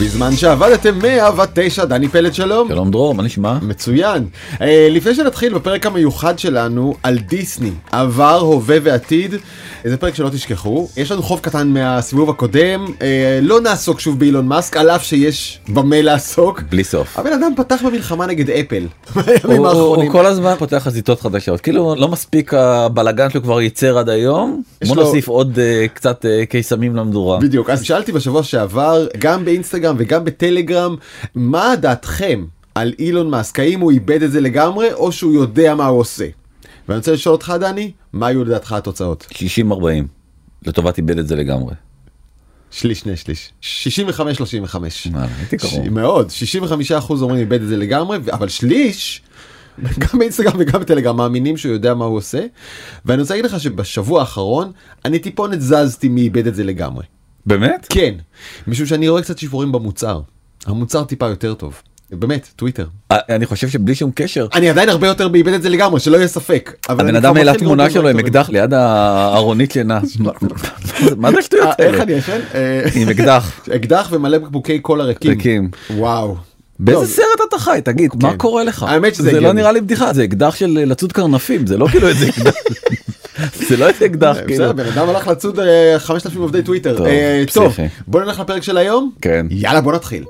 בזמן שעבדתם 109, דני פלד שלום. שלום דרור, מה נשמע? מצוין. אה, לפני שנתחיל בפרק המיוחד שלנו על דיסני, עבר, הווה ועתיד, זה פרק שלא תשכחו. יש לנו חוב קטן מהסיבוב הקודם, אה, לא נעסוק שוב באילון מאסק, על אף שיש במה לעסוק. בלי סוף. הבן אדם פתח במלחמה נגד אפל. הוא, הוא. הוא כל הזמן פותח חזיתות חדשות, כאילו לא מספיק הבלאגן שהוא כבר ייצר עד היום, בוא לו- נוסיף עוד uh, קצת uh, קיסמים למדורה. בדיוק, אז שאלתי בשבוע שעבר, גם באינסטגרם וגם בטלגרם, מה דעתכם על אילון מאסק? האם הוא איבד את זה לגמרי, או שהוא יודע מה הוא עושה? ואני רוצה לשאול אותך, דני, מה היו לדעתך התוצאות? 60-40, לטובת איבד את זה לגמרי. שליש, שני שליש. 65-35. מה, הייתי קרוב. מאוד, 65% אומרים איבד את זה לגמרי, אבל שליש, גם באינסטגרם וגם בטלגרם, מאמינים שהוא יודע מה הוא עושה. ואני רוצה להגיד לך שבשבוע האחרון, אני טיפונת זזתי מאיבד את זה לגמרי. באמת? כן, משום שאני רואה קצת שיפורים במוצר. המוצר טיפה יותר טוב. באמת, טוויטר. אה, אני חושב שבלי שום קשר, אני עדיין הרבה יותר באיבד את זה לגמרי, שלא יהיה ספק. אבל הבן אדם העלה תמונה שלו עם. אקדח ליד הארונית שינה. מה- זה אה, השטויות איך האלה? אני ישן? אה, עם אקדח. אקדח ומלא בקבוקי קולה ריקים. וואו. באיזה סרט אתה חי? תגיד, מה כן. קורה לך? האמת שזה זה לא. נראה לי בדיחה, זה אקדח של לצוד קרנפים, זה לא כאילו איזה אקדח. זה לא איזה אקדח, כאילו. בסדר, בן אדם הלך לצוד אה, 5,000 עובדי טוויטר. טוב. בוא נלך לפרק של היום? כן. יאללה, בוא נתחיל.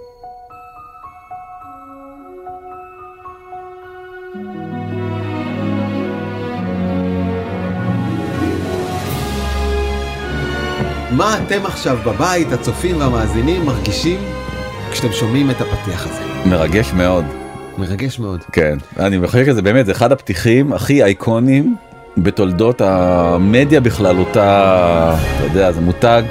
מה אתם עכשיו בבית, הצופים והמאזינים, מרגישים כשאתם שומעים את הפתיח הזה? מרגש מאוד. מרגש מאוד. כן, אני חושב שזה באמת, זה אחד הפתיחים הכי אייקונים בתולדות המדיה בכללותה, אתה יודע, זה מותג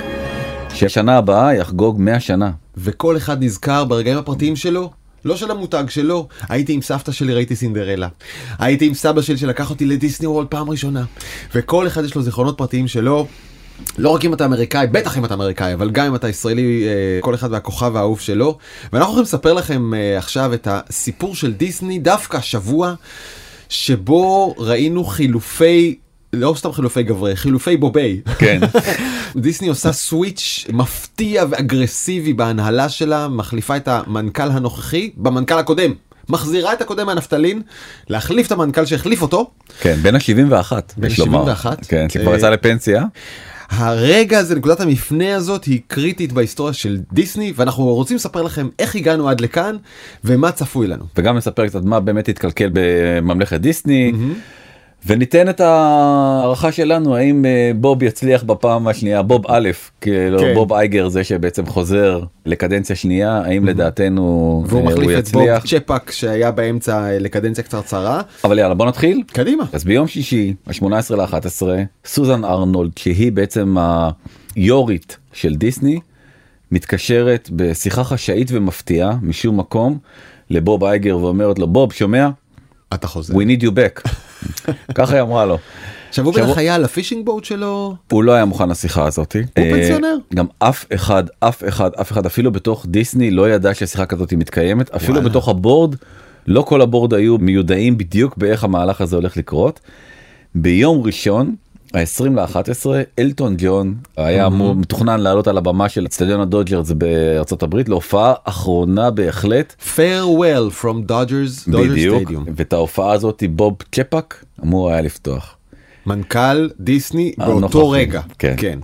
ששנה הבאה יחגוג 100 שנה. וכל אחד נזכר ברגעים הפרטיים שלו, לא של המותג שלו. הייתי עם סבתא שלי, ראיתי סינדרלה. הייתי עם סבא שלי שלקח אותי לדיסני וורלד פעם ראשונה. וכל אחד יש לו זיכרונות פרטיים שלו. לא רק אם אתה אמריקאי, בטח אם אתה אמריקאי, אבל גם אם אתה ישראלי, אה, כל אחד והכוכב האהוב שלו. ואנחנו הולכים לספר לכם אה, עכשיו את הסיפור של דיסני, דווקא השבוע, שבו ראינו חילופי, לא סתם חילופי גברי, חילופי בובי. כן. דיסני עושה סוויץ' מפתיע ואגרסיבי בהנהלה שלה, מחליפה את המנכ"ל הנוכחי במנכ"ל הקודם. מחזירה את הקודם מהנפטלין, להחליף את המנכ"ל שהחליף אותו. כן, בין ה-71. בין יש לומר. ה-71? כן, שכבר אה, יצא לפנסיה. הרגע הזה, נקודת המפנה הזאת, היא קריטית בהיסטוריה של דיסני, ואנחנו רוצים לספר לכם איך הגענו עד לכאן, ומה צפוי לנו. וגם נספר קצת מה באמת התקלקל בממלכת דיסני. וניתן את ההערכה שלנו האם אה, בוב יצליח בפעם השנייה בוב א' כאילו כן. בוב אייגר זה שבעצם חוזר לקדנציה שנייה האם לדעתנו והוא אה, מחליף הוא את בוב יצליח צ'פק שהיה באמצע אה, לקדנציה קצרצרה. אבל יאללה בוא נתחיל קדימה. אז ביום שישי ה-18 ל-11 סוזן ארנולד שהיא בעצם היורית של דיסני מתקשרת בשיחה חשאית ומפתיעה משום מקום לבוב אייגר ואומרת לו בוב שומע אתה חוזר. we need you back ככה היא אמרה לו. עכשיו הוא בטח היה על הפישינג בוט שלו. הוא לא היה מוכן לשיחה הזאת. הוא פנסיונר. גם אף אחד, אף אחד, אף אחד, אפילו בתוך דיסני לא ידע ששיחה כזאת מתקיימת, אפילו. בתוך הבורד, לא כל הבורד היו מיודעים בדיוק באיך המהלך הזה הולך לקרות. ביום ראשון, ה-20 ל-11, אלטון ג'ון היה אמור, מתוכנן לעלות על הבמה של אצטדיון הדודג'רס בארצות הברית להופעה אחרונה בהחלט. farewell from Dodgers, Dodgers בדיוק, Stadium. ואת ההופעה הזאת בוב צ'פק אמור היה לפתוח. מנכ"ל דיסני באותו רגע. כן. כן.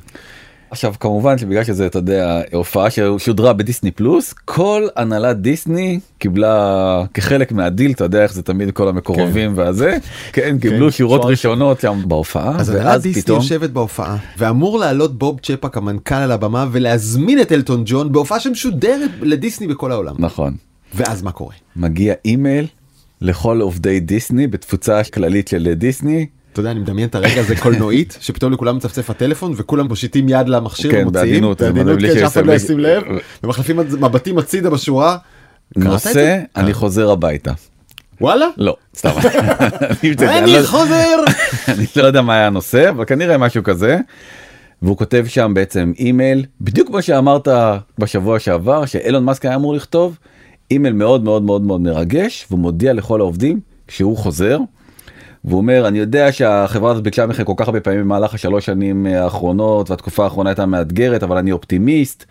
עכשיו כמובן שבגלל שזה אתה יודע הופעה ששודרה בדיסני פלוס כל הנהלת דיסני קיבלה כחלק מהדיל אתה יודע איך זה תמיד כל המקורבים והזה כן קיבלו שורות שורה- ראשונות שם בהופעה אז הנהלת ואז דיסני פתאום יושבת בהופעה, ואמור לעלות בוב צ'פק המנכ"ל על הבמה ולהזמין את אלטון ג'ון בהופעה שמשודרת לדיסני בכל העולם. נכון ואז מה קורה? מגיע אימייל לכל עובדי דיסני בתפוצה כללית של דיסני אתה יודע, אני מדמיין את הרגע הזה קולנועית, שפתאום לכולם מצפצף הטלפון וכולם מושיטים יד למכשיר כן, ומוציאים, בעדינות, בעדינות, כן, שאף אחד לא ישים לב. ומחליפים מבטים הצידה בשורה. נושא? אני חוזר הביתה וואלה? לא סתם אני לא- חוזר! אני לא יודע מה היה הנושא אבל כנראה משהו כזה. והוא כותב שם בעצם אימייל בדיוק כמו שאמרת בשבוע שעבר שאילון מאסק היה אמור לכתוב אימייל מאוד מאוד מאוד מאוד מרגש והוא מודיע לכל העובדים שהוא חוזר. והוא אומר אני יודע שהחברה הזאת ביקשה מכם כל כך הרבה פעמים במהלך השלוש שנים האחרונות והתקופה האחרונה הייתה מאתגרת אבל אני אופטימיסט.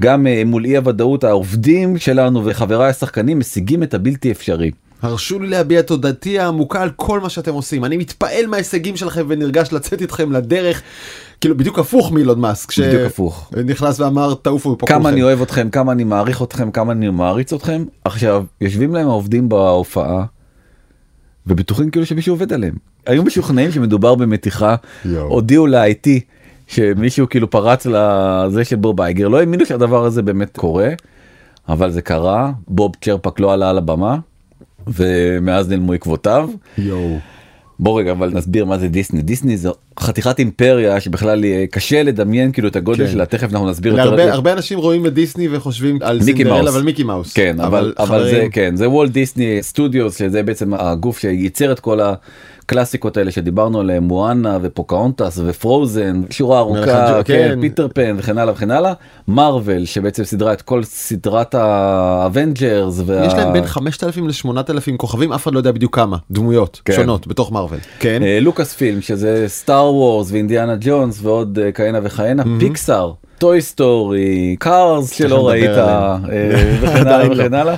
גם אה, מול אי הוודאות העובדים שלנו וחבריי השחקנים משיגים את הבלתי אפשרי. הרשו לי להביע את תודתי העמוקה על כל מה שאתם עושים. אני מתפעל מההישגים שלכם ונרגש לצאת איתכם לדרך. כאילו בדיוק הפוך מאילון מאסק. בדיוק הפוך. נכנס ואמר תעופו מפה כמה כולכם. אני אוהב אתכם, כמה אני מעריך אתכם, כמה אני מעריץ אתכם. עכשיו, יושבים להם העובדים בהופעה, ובטוחים כאילו שמישהו עובד עליהם. היו משוכנעים שמדובר במתיחה. הודיעו ל-IT שמישהו כאילו פרץ לזה של בוב אייגר, לא האמינו שהדבר הזה באמת קורה, אבל זה קרה, בוב צ'רפק לא עלה על הבמה, ומאז נעלמו עקבותיו. יואו. בוא רגע אבל נסביר מה זה דיסני דיסני זו חתיכת אימפריה שבכלל אה, קשה לדמיין כאילו את הגודל כן. שלה תכף אנחנו נסביר יותר להרבה על- הרבה אנשים רואים את דיסני וחושבים על מיקי סינדרלה מאוס. אבל מיקי מאוס. כן אבל אבל זה חברים, כן זה וולט דיסני סטודיוס שזה בעצם הגוף שייצר את כל הקלאסיקות האלה שדיברנו עליהם מואנה ופוקהונטס ופרוזן שורה ארוכה כן, כן. פיטר פן וכן הלאה וכן הלאה מארוול שבעצם סידרה את כל סדרת האבנג'רס וה... יש להם בין 5,000 ל-8,000 כוכבים אף אחד לא יודע בדיוק כמה דמויות כן. שונות בתוך מארוול. כן. אה, לוקאס פילם שזה סטאר וורס ואינדיאנה ג'ונס ועוד אה, כהנה וכהנה פיקסאר, טוי סטורי קארס שלא ראית. אה, וכן הלאה לא. וכן הלאה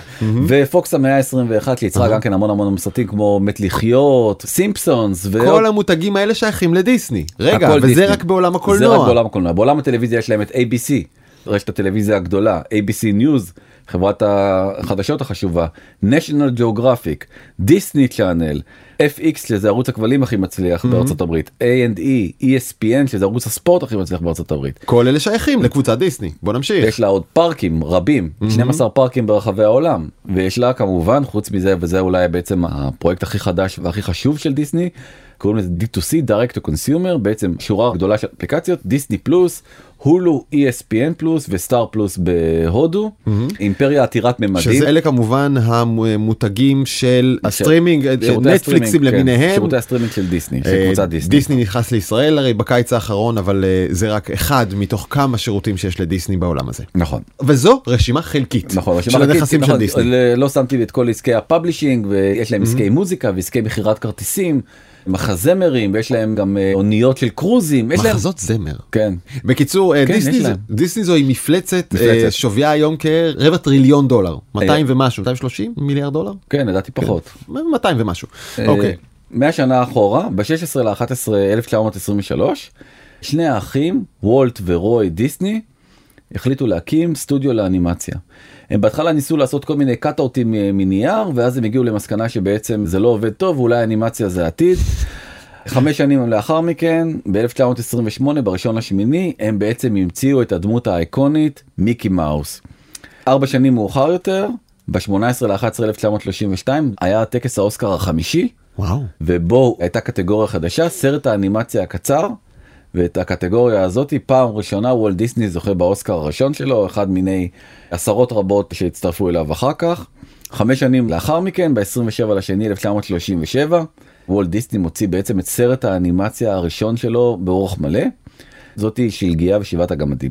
ופוקס המאה ה-21 שיצרה גם כן המון המון סרטים כמו מת לחיות סימפסונס כל המותגים האלה שייכים לדיסני. רגע, וזה. רק בעולם זה רק הקולנוע. בעולם הקולנוע בעולם הטלוויזיה יש להם את ABC רשת הטלוויזיה הגדולה ABC News חברת החדשות החשובה national geographic דיסני צ'אנל FX שזה ערוץ הכבלים הכי מצליח בארצות הברית A&E ESPN שזה ערוץ הספורט הכי מצליח בארצות הברית. כל אלה שייכים לקבוצת דיסני. בוא נמשיך. יש לה עוד פארקים רבים 12 פארקים ברחבי העולם ויש לה כמובן חוץ מזה וזה אולי בעצם הפרויקט הכי חדש והכי חשוב של דיסני קוראים לזה D2C direct to consumer בעצם שורה גדולה של אפליקציות Disney Plus הולו ESPN Plus ו Star Plus בהודו אימפריה עתירת ממדים. שזה אלה כמובן המותגים של הסטרימינג, נטפליקסים הסטרימינג, כן, למיניהם. שירותי הסטרימינג של דיסני, של אה, קבוצת דיסני. דיסני נכנס לישראל הרי בקיץ האחרון אבל אה, זה רק אחד מתוך כמה שירותים שיש לדיסני בעולם הזה. נכון. וזו רשימה חלקית נכון, של רשימה חלקית, הנכסים של נכון, דיסני. ל- לא שמתי את כל עסקי ה publishing ויש להם עסקי מוזיקה ועסקי מכירת כרטיסים, מחזמרים ויש להם גם אה, אוניות של קרוזים, יש להם, מחזות זמר. כן, בקיצור אה, כן, דיסני זו- להם. דיסני זוהי מפלצת מפלצת. אה, שוויה היום כרבע טריליון דולר 200 היה. ומשהו 230 מיליארד דולר כן, לדעתי פחות. 200 ומשהו. אוקיי. 100 שנה אחורה, ב-16 ל-11 1923, שני האחים, וולט ורוי דיסני, החליטו להקים סטודיו לאנימציה. הם בהתחלה ניסו לעשות כל מיני קאטאוטים אה, מנייר, ואז הם הגיעו למסקנה שבעצם זה לא עובד טוב, ואולי אנימציה זה העתיד. חמש שנים לאחר מכן, ב-1928, בראשון לשמיני, הם בעצם המציאו את הדמות האיקונית, מיקי מאוס. ארבע שנים מאוחר יותר, ב-18 ל-11 1932, היה טקס האוסקר החמישי, וואו. ובו הייתה קטגוריה חדשה, סרט האנימציה הקצר, ואת הקטגוריה הזאת פעם ראשונה וולט דיסני זוכה באוסקר הראשון שלו, אחד מיני עשרות רבות שהצטרפו אליו אחר כך. חמש שנים לאחר מכן, ב-27 לשני 1937, וולט דיסני מוציא בעצם את סרט האנימציה הראשון שלו באורך מלא. זאתי שלגיה ושבעת הגמדים.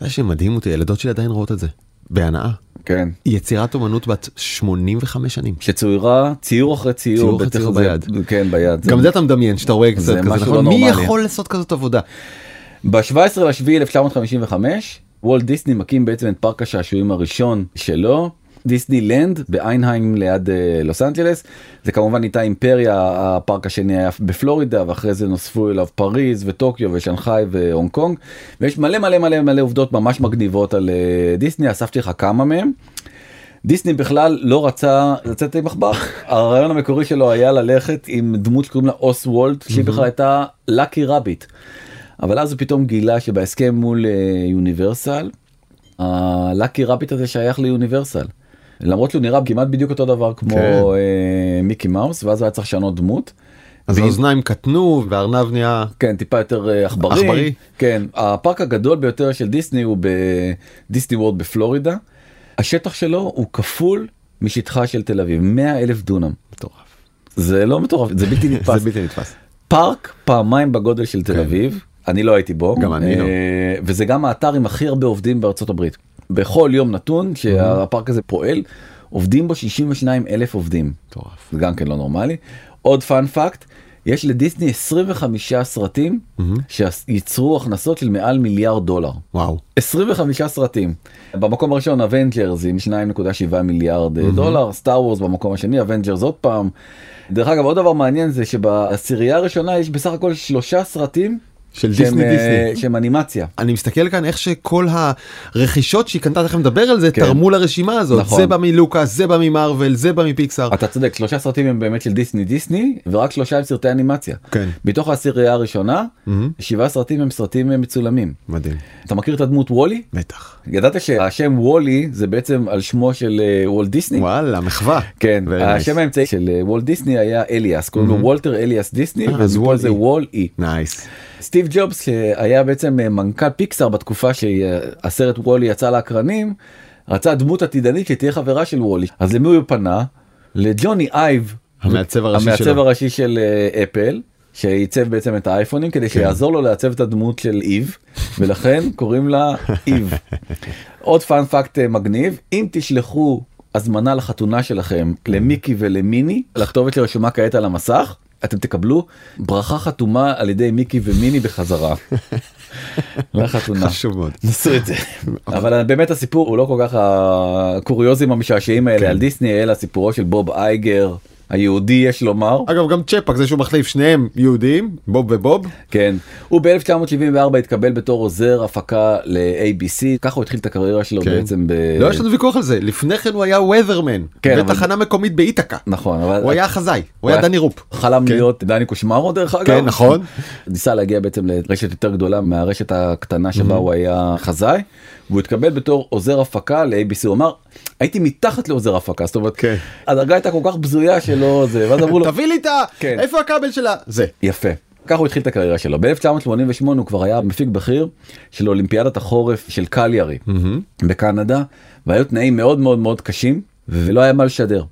זה שמדהים אותי הילדות שלי עדיין רואות את זה. בהנאה. כן. יצירת אומנות בת 85 שנים. שצוירה ציור אחרי ציור, ציור אחרי ציור זה- ביד. כן ביד. גם זה אתה מדמיין שאתה רואה קצת זה כזה נכון לא מי נורמלי. יכול לעשות כזאת עבודה. ב-17 לשביעי 1955 וולט דיסני מקים בעצם את פארק השעשועים הראשון שלו. דיסני לנד באנהיים ליד אה, לוס אנג'לס זה כמובן נהייתה אימפריה הפארק השני היה בפלורידה ואחרי זה נוספו אליו פריז וטוקיו ושנגחאי והונג קונג ויש מלא מלא מלא מלא עובדות ממש מגניבות על אה, דיסני אספתי לך כמה מהם. דיסני בכלל לא רצה לצאת עם עכבר הרעיון המקורי שלו היה ללכת עם דמות שקוראים לה אוסוולד שהיא בכלל הייתה lucky rabbit. אבל אז הוא פתאום גילה שבהסכם מול יוניברסל הלקי רביט הזה שייך ליוניברסל. למרות שהוא נראה כמעט בדיוק אותו דבר כמו כן. אה, מיקי מאוס ואז היה צריך לשנות דמות. אז ואם- האוזניים קטנו והארנב נהיה כן טיפה יותר אה, עכברי. עכברי. כן הפארק הגדול ביותר של דיסני הוא בדיסני וורד בפלורידה. השטח שלו הוא כפול משטחה של תל אביב 100 אלף דונם. מטורף. זה לא מטורף זה בלתי זה נתפס. בלתי נתפס. פארק פעמיים בגודל של תל כן. אביב אני לא הייתי בו גם אני לא. אה, וזה גם האתר עם הכי הרבה עובדים בארצות הברית בכל יום נתון שהפארק הזה פועל עובדים בו 62 אלף עובדים מטורף. זה גם כן לא נורמלי עוד fun fact יש לדיסני 25 סרטים שייצרו הכנסות של מעל מיליארד דולר. וואו. 25 סרטים. במקום הראשון אבנג'רס עם 2.7 מיליארד mm-hmm. דולר, סטאר וורס במקום השני, אבנג'רס עוד פעם. דרך אגב עוד דבר מעניין זה שבעשירייה הראשונה יש בסך הכל שלושה סרטים של שהם, דיסני אה, דיסני. שהם אנימציה. אני מסתכל כאן איך שכל הרכישות שהיא קנתה, תכף נדבר על זה, כן. תרמו לרשימה הזאת. נכון. זה בא מלוקאס, זה בא ממארוול, זה בא מפיקסאר. אתה צודק שלושה סרטים הם באמת של דיסני דיסני ורק שלושה הם סרטי אנימציה. כן. מתוך העשירייה הראשונה שבעה סרטים הם סרטים אה, מצולמים. מדהים. אתה מכיר את הדמות וולי? בטח. ידעת שהשם וולי זה בעצם על שמו של אה, וולט דיסני? וואלה, מחווה. כן, nice. השם האמצעי של וולט דיסני היה אליאס, קוראים לו וולטר אליאס דיסני, אז ופה זה וול-אי. וול אי. nice. סטיב ג'ובס שהיה בעצם אה, מנכ"ל פיקסאר בתקופה שהסרט וולי יצא לאקרנים, רצה דמות עתידנית שתהיה חברה של וולי. אז למי הוא פנה? לג'וני אייב, המעצב הראשי המעצב שלו. הראשי של אה, אפל. שעיצב בעצם את האייפונים כדי כן. שיעזור לו לעצב את הדמות של איב ולכן קוראים לה איב. עוד פאנ פאקט אה, מגניב אם תשלחו הזמנה לחתונה שלכם למיקי ולמיני לכתובת שרשומה כעת על המסך אתם תקבלו ברכה חתומה על ידי מיקי ומיני בחזרה. לחתונה. חשוב מאוד. נסו את זה. אבל באמת הסיפור הוא לא כל כך הקוריוזים המשעשעים האלה כן. על דיסני אלא סיפורו של בוב אייגר היהודי יש לומר. אגב, גם צ'פק זה שהוא מחליף שניהם יהודים, בוב ובוב. כן, הוא ב-1974 התקבל בתור עוזר הפקה ל-ABC, ככה הוא התחיל את הקריירה שלו כן. בעצם ב... לא יש לנו ויכוח על זה, לפני כן הוא היה weatherman. כן, אבל- בתחנה מקומית באיתקה. נכון, אבל... הוא היה חזאי, הוא היה דני רופ. חלם כן. להיות דני קושמרו דרך אגב. כן, נכון. ניסה להגיע בעצם לרשת יותר גדולה מהרשת הקטנה שבה הוא היה חזאי, והוא התקבל בתור עוזר הפקה ל-ABC, הוא אמר, הייתי מתחת לעוזר הפקה, זאת אומרת, כן. הדרגה הייתה כל כך בזויה שלא זה, ואז אמרו לו, תביא לי את ה... כן. איפה הכבל שלה? זה. יפה. ככה הוא התחיל את הקריירה שלו. ב-1988 הוא כבר היה מפיק בכיר של אולימפיאדת החורף של קליארי בקנדה, והיו תנאים מאוד מאוד מאוד קשים, ולא היה מה לשדר.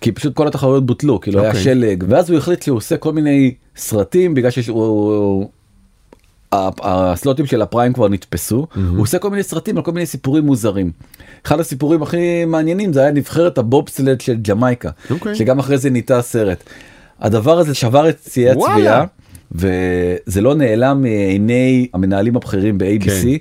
כי פשוט כל התחרויות בוטלו, כאילו היה אוקיי. שלג, ואז הוא החליט שהוא עושה כל מיני סרטים בגלל שהוא... הסלוטים של הפריים כבר נתפסו, הוא עושה כל מיני סרטים על כל מיני סיפורים מוזרים. אחד הסיפורים הכי מעניינים זה היה נבחרת הבובסלד של ג'מייקה, אוקיי. שגם אחרי זה נהייתה סרט. הדבר הזה שבר את וואלה. הצביעה, וזה לא נעלם מעיני המנהלים הבכירים ב-ABC. כן.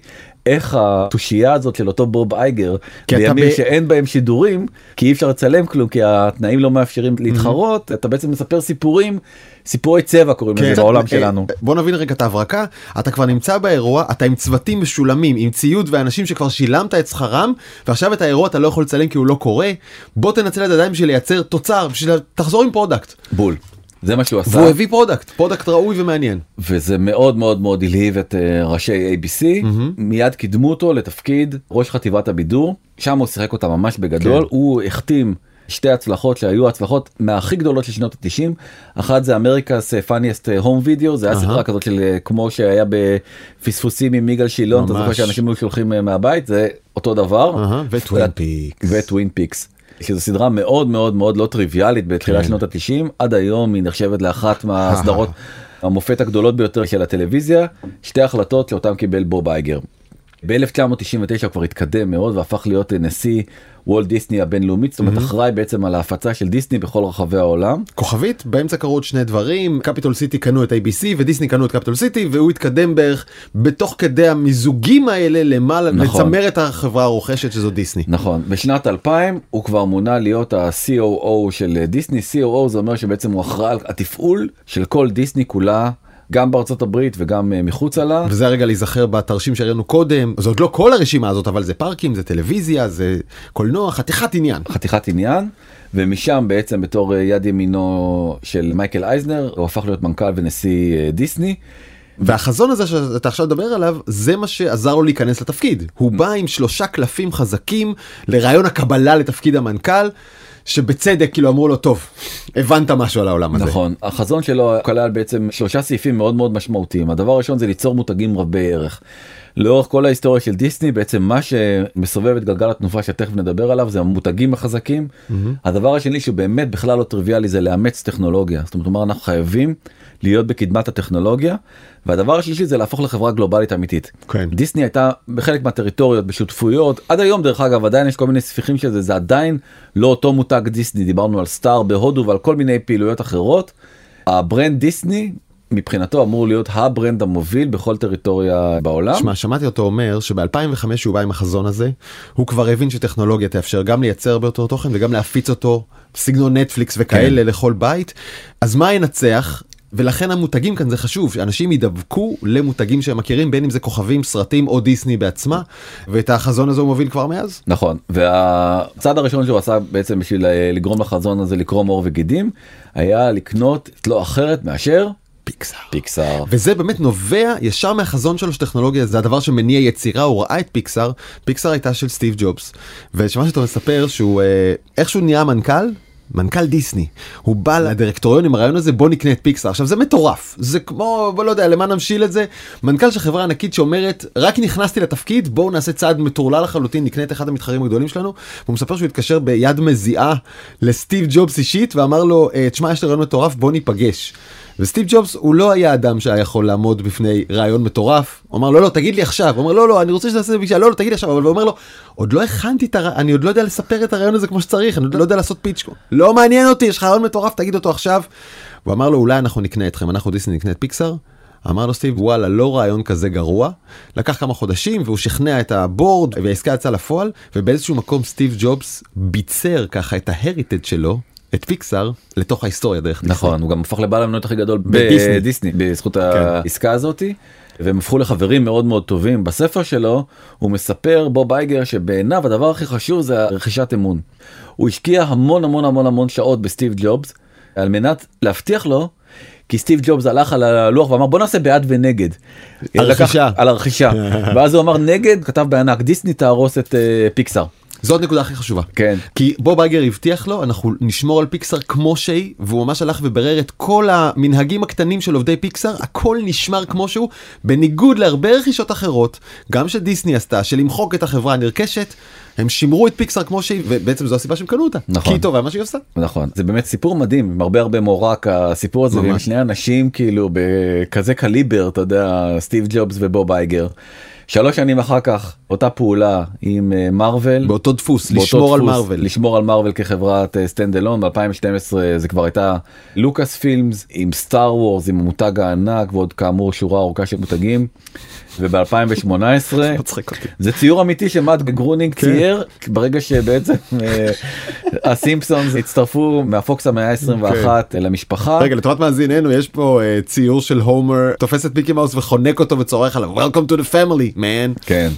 איך התושייה הזאת של אותו בוב אייגר בימים ב- שאין בהם שידורים כי אי אפשר לצלם כלום כי התנאים לא מאפשרים להתחרות אתה בעצם מספר סיפורים סיפורי צבע קוראים כן. לזה בעולם אה, שלנו. בוא נבין רגע את ההברקה, אתה כבר נמצא באירוע, אתה עם צוותים מושלמים, עם ציוד ואנשים שכבר שילמת את שכרם, ועכשיו את האירוע אתה לא יכול לצלם כי הוא לא קורה, בוא תנצל את הידיים בשביל לייצר תוצר, בשביל תחזור עם product. בול. זה מה שהוא עשה והוא הביא product, product ראוי ומעניין. וזה מאוד מאוד מאוד הלהיב את אה, ראשי ABC מיד קידמו אותו לתפקיד ראש חטיבת הבידור שם הוא שיחק אותה ממש בגדול כן. הוא החתים שתי הצלחות שהיו הצלחות מהכי גדולות של שנות ה-90 אחת זה אמריקה's funniest home video זה היה אהה. סדרה כזאת של אה, כמו שהיה בפספוסים עם יגאל שילון אתה זוכר. שאנשים היו שולחים אה, מהבית זה אותו דבר וטווין פיקס. וטווין פיקס. שזו סדרה מאוד מאוד מאוד לא טריוויאלית בתחילת כן. שנות ה-90 עד היום היא נחשבת לאחת מהסדרות המופת הגדולות ביותר של הטלוויזיה שתי החלטות שאותם קיבל בוב אייגר. ב-1999 כבר התקדם מאוד והפך להיות נשיא וולט דיסני הבינלאומית זאת אומרת אחראי בעצם על ההפצה של דיסני בכל רחבי העולם. כוכבית באמצע קרו עוד שני דברים קפיטול סיטי קנו את ABC ודיסני קנו את קפיטול סיטי והוא התקדם בערך בתוך כדי המיזוגים האלה למעלה נכון. לצמר את החברה הרוכשת שזו דיסני. נכון בשנת 2000 הוא כבר מונה להיות ה-COO של דיסני COO זה אומר שבעצם הוא אחראי על התפעול של כל דיסני כולה גם בארצות הברית וגם אה, מחוצה לה. וזה הרגע להיזכר בתרשים שהראינו קודם זה עוד לא כל הרשימה הזאת אבל זה פארקים זה טלוויזיה זה קולנוע חתיכת עניין. חתיכת עניין ומשם בעצם בתור אה, יד ימינו של מייקל אייזנר הוא הפך להיות מנכ"ל ונשיא אה, דיסני. והחזון הזה שאתה עכשיו מדבר עליו זה מה שעזר לו להיכנס לתפקיד הוא בא עם שלושה קלפים חזקים לרעיון הקבלה לתפקיד המנכ"ל שבצדק כאילו אמרו לו טוב הבנת משהו על העולם הזה. נכון החזון שלו כלל בעצם שלושה סעיפים מאוד מאוד משמעותיים הדבר הראשון זה ליצור מותגים רבי ערך. לאורך כל ההיסטוריה של דיסני בעצם מה שמסובב את גלגל התנופה שתכף נדבר עליו זה המותגים החזקים. הדבר השני שהוא באמת בכלל לא טריוויאלי זה לאמץ טכנולוגיה זאת אומרת אנחנו חייבים להיות בקדמת הטכנולוגיה והדבר השלישי זה להפוך לחברה גלובלית אמיתית. כן. דיסני הייתה בחלק מהטריטוריות בשותפויות עד היום דרך אגב עדיין יש כל מיני ספיחים של זה זה עדיין לא אותו מותג דיסני דיברנו על סטאר בהודו ועל כל מיני פעילויות אחרות. ה brand דיסני מבחינתו אמור להיות ה brand המוביל בכל טריטוריה בעולם. שמע, שמעתי אותו אומר שב-2005 הוא בא עם החזון הזה, הוא כבר הבין שטכנולוגיה תאפשר גם לייצר באותו תוכן וגם להפיץ אותו סגנון נטפליקס וכאלה כן. לכל בית. אז מה ינצח? ולכן המותגים כאן זה חשוב שאנשים ידבקו למותגים שהם מכירים בין אם זה כוכבים סרטים או דיסני בעצמה ואת החזון הזה הוא מוביל כבר מאז. נכון והצעד הראשון שהוא עשה בעצם בשביל אה, לגרום לחזון הזה לקרום עור וגידים היה לקנות את לא אחרת מאשר פיקסאר. פיקסאר. וזה באמת נובע ישר מהחזון שלו שטכנולוגיה זה הדבר שמניע יצירה הוא ראה את פיקסאר פיקסאר הייתה של סטיב ג'ובס ושמה שאתה מספר שהוא אה, איכשהו נהיה מנכ"ל. מנכ"ל דיסני הוא בא לדירקטוריון עם הרעיון הזה בוא נקנה את פיקסאר. עכשיו זה מטורף. זה כמו בוא לא יודע למה נמשיל את זה? מנכ"ל של חברה ענקית שאומרת רק נכנסתי לתפקיד בואו נעשה צעד מטורלל לחלוטין נקנה את אחד המתחרים הגדולים שלנו. הוא מספר שהוא התקשר ביד מזיעה לסטיב ג'ובס אישית ואמר לו "אה, תשמע יש לי רעיון מטורף בוא ניפגש. וסטיב ג'ובס הוא לא היה אדם שהיה יכול לעמוד בפני רעיון מטורף. הוא אמר לו לא תגיד לי עכשיו. הוא אומר לא לא אני רוצה שתעשה את זה בפגישה לא לא תגיד לי עכשיו אבל הוא אומר לו עוד לא הכנתי את הרעיון אני עוד לא יודע לספר את הרעיון הזה כמו שצריך אני עוד לא יודע לעשות פיץ' לא מעניין אותי יש לך רעיון מטורף תגיד אותו עכשיו. הוא אמר לו אולי אנחנו נקנה אתכם אנחנו דיסני נקנה את פיקסאר. אמר לו סטיב וואלה לא רעיון כזה גרוע לקח כמה חודשים והוא שכנע את הבורד והעסקה יצאה לפועל ובאיזשהו מקום סטיב ג'ובס ביצר ככה את ההריטד שלו את פיקסאר לתוך ההיסטוריה דרך דיסני. נכון הוא גם הפך לבעל המניות הכי גדול בדיסני. בדיסני בזכות העסקה הזאתי. והם הפכו לחברים מאוד מאוד טובים בספר שלו הוא מספר בוב אייגר שבעיניו הדבר הכי חשוב זה רכישת אמון. הוא השקיע המון המון המון המון שעות בסטיב ג'ובס על מנת להבטיח לו כי סטיב ג'ובס הלך על הלוח ואמר בוא נעשה בעד ונגד. הרכישה. על הרכישה ואז הוא אמר נגד כתב בענק דיסני תהרוס את אה, פיקסאר. זאת נקודה הכי חשובה. כן. כי בוב אייגר הבטיח לו אנחנו נשמור על פיקסאר כמו שהיא והוא ממש הלך וברר את כל המנהגים הקטנים של עובדי פיקסאר הכל נשמר כמו שהוא בניגוד להרבה רכישות אחרות גם שדיסני עשתה של למחוק את החברה הנרכשת הם שימרו את פיקסאר כמו שהיא ובעצם זו הסיבה שהם קנו אותה נכון. כי היא טובה מה שהיא עושה. נכון זה באמת סיפור מדהים עם הרבה הרבה מורל הסיפור הזה ממש. עם שני אנשים כאילו בכזה קליבר אתה יודע סטיב ג'ובס ובוב אייגר. שלוש שנים אחר כך אותה פעולה עם אה, מארוול. באותו דפוס באותו לשמור על דפוס, מארוול. לשמור על מארוול כחברת stand alone ב2012 זה כבר הייתה לוקאס פילמס עם סטאר וורס עם המותג הענק ועוד כאמור שורה ארוכה של מותגים. וב2018 מצחיק אותי. זה ציור אמיתי שמאט גרונינג כן. צייר ברגע שבעצם אה, הסימפסונס הצטרפו מהפוקס המאה ה-21 למשפחה. רגע לטובת מאזיננו יש פה אה, ציור של הומר תופס את מיקי מאוס וחונק אותו וצורח עליו Welcome to the family, man. כן.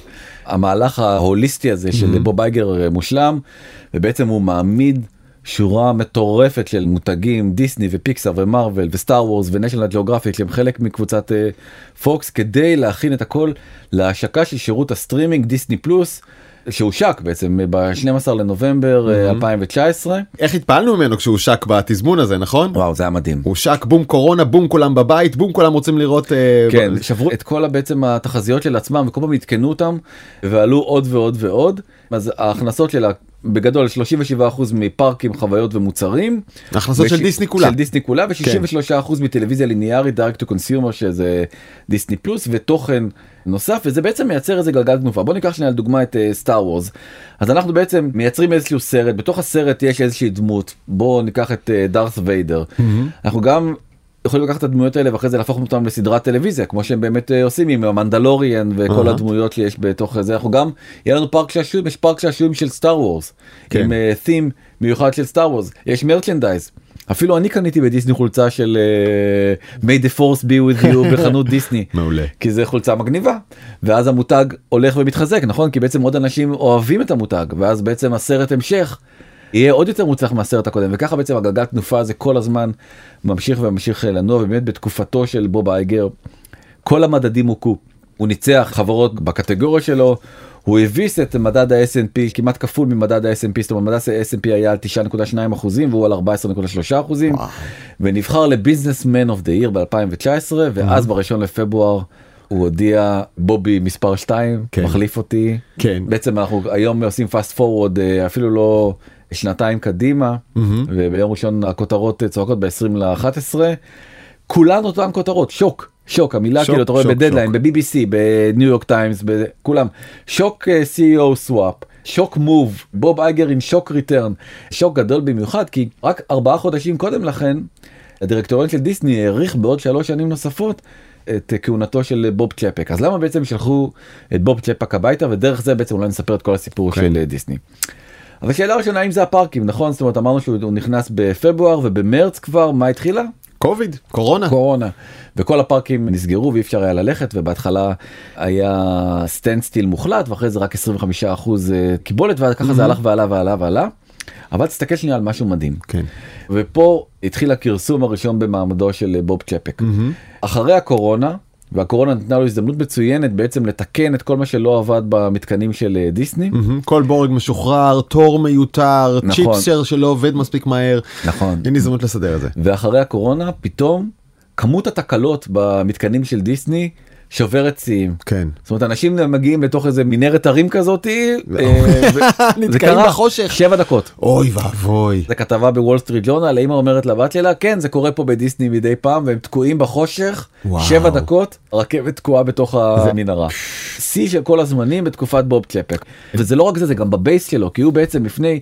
המהלך ההוליסטי הזה של בוב אייגר אה, מושלם ובעצם הוא מעמיד שורה מטורפת של מותגים דיסני ופיקסאר ומארוול וסטאר וורס ונשיונל ג'אוגרפיק שהם חלק מקבוצת אה, פוקס כדי להכין את הכל להשקה של שירות הסטרימינג דיסני פלוס שהושק בעצם ב-12 לנובמבר אה, 2019. איך התפעלנו ממנו כשהוא הושק בתזמון הזה נכון? וואו זה היה מדהים. הושק בום קורונה בום כולם בבית בום כולם רוצים לראות אה, כן, ב- שברו את כל בעצם התחזיות של עצמם וכל פעם עדכנו אותם ועלו עוד ועוד ועוד אז ההכנסות שלה בגדול 37% מפארקים חוויות ומוצרים. הכנסות של דיסני כולה. של דיסני כולה ו-63% מטלוויזיה ליניארית direct to consumer שזה דיסני פלוס ותוכן נוסף וזה בעצם מייצר איזה גלגל תנופה. בוא ניקח שנייה לדוגמה את סטאר וורס אז אנחנו בעצם מייצרים איזשהו סרט בתוך הסרט יש איזושהי דמות. בוא ניקח את דארת ויידר אנחנו גם יכולים לקחת את הדמויות האלה ואחרי זה להפוך אותם לסדרת טלוויזיה כמו שהם באמת אה, עושים עם המנדלוריאן וכל. הדמויות שיש בתוך זה אנחנו גם יהיה לנו פארק שעשועים יש פארק שעשועים של סטאר וורס כן. עם אה, theme מיוחד של סטאר וורס יש merchandise. אפילו אני קניתי בדיסני חולצה של אה, may the force be with you בחנות דיסני מעולה. כי זה חולצה מגניבה ואז המותג הולך ומתחזק נכון כי בעצם עוד אנשים אוהבים את המותג ואז בעצם הסרט המשך יהיה עוד יותר מוצלח מהסרט הקודם וככה בעצם הגלגל תנופה הזה כל הזמן ממשיך וממשיך לנוע ובאמת בתקופתו של בוב אייגר כל המדדים הוכו הוא ניצח חברות בקטגוריה שלו הוא הביס את מדד ה-S&P כמעט כפול ממדד ה-S&P זאת אומרת מדד ה-S&P היה על 9.2 אחוזים והוא על 14.3 אחוזים. ונבחר ל businessman of the year ב-2019 ואז בראשון לפברואר הוא הודיע בובי מספר 2 כן. מחליף אותי כן. בעצם אנחנו היום עושים fast forward אה, אפילו לא שנתיים קדימה מהמם. וביום ראשון הכותרות אה, צועקות ב-20 ל-11 כולן אותן כותרות shock shock המילה שוק, כאילו אתה רואה בדדליין. ב-BBC בניו יורק טיימס בכולם שוק אה, CEO swap shock move בוב אייגר עם shock return שוק גדול במיוחד כי רק ארבעה חודשים קודם לכן הדירקטוריון של דיסני האריך בעוד שלוש שנים נוספות את כהונתו של בוב צ'פק אז למה בעצם שלחו את בוב צ'פק הביתה ודרך זה בעצם אולי נספר את כל הסיפור כן. של אה, דיסני. אבל השאלה הראשונה אם זה הפארקים נכון זאת אומרת אמרנו שהוא נכנס בפברואר ובמרץ כבר מה התחילה קוביד, קורונה. קורונה וכל הפארקים נסגרו ואי אפשר היה ללכת ובהתחלה היה standstill מוחלט ואחרי זה רק 25 אחוז קיבולת וככה זה הלך ועלה ועלה ועלה. אבל תסתכל שנייה על משהו מדהים כן. ופה התחיל הכרסום הראשון במעמדו של בוב צ'פק. אחרי הקורונה והקורונה נתנה לו הזדמנות מצוינת בעצם לתקן את כל מה שלא עבד במתקנים של אה, דיסני. מהמם. כל בורג משוחרר, תור מיותר, נכון. צ'יפסר שלא עובד מספיק מהר. נכון. אין הזדמנות לסדר את זה. ואחרי הקורונה פתאום כמות התקלות במתקנים של דיסני שוברת שיאים. כן. זאת אומרת אנשים מגיעים לתוך איזה מנהרת הרים כזאתי, אה, זה נתקעים קרה בחושך. שבע דקות. אוי ואבוי. זה כתבה בוול סטריט ג'ורנל, האמא אומרת לבת שלה, כן זה קורה פה בדיסני מדי פעם והם תקועים בחושך. שבע דקות, רכבת תקועה בתוך המנהרה. שיא של כל הזמנים בתקופת בוב צ'פק. וזה לא רק זה, זה גם ב base שלו, כי הוא בעצם לפני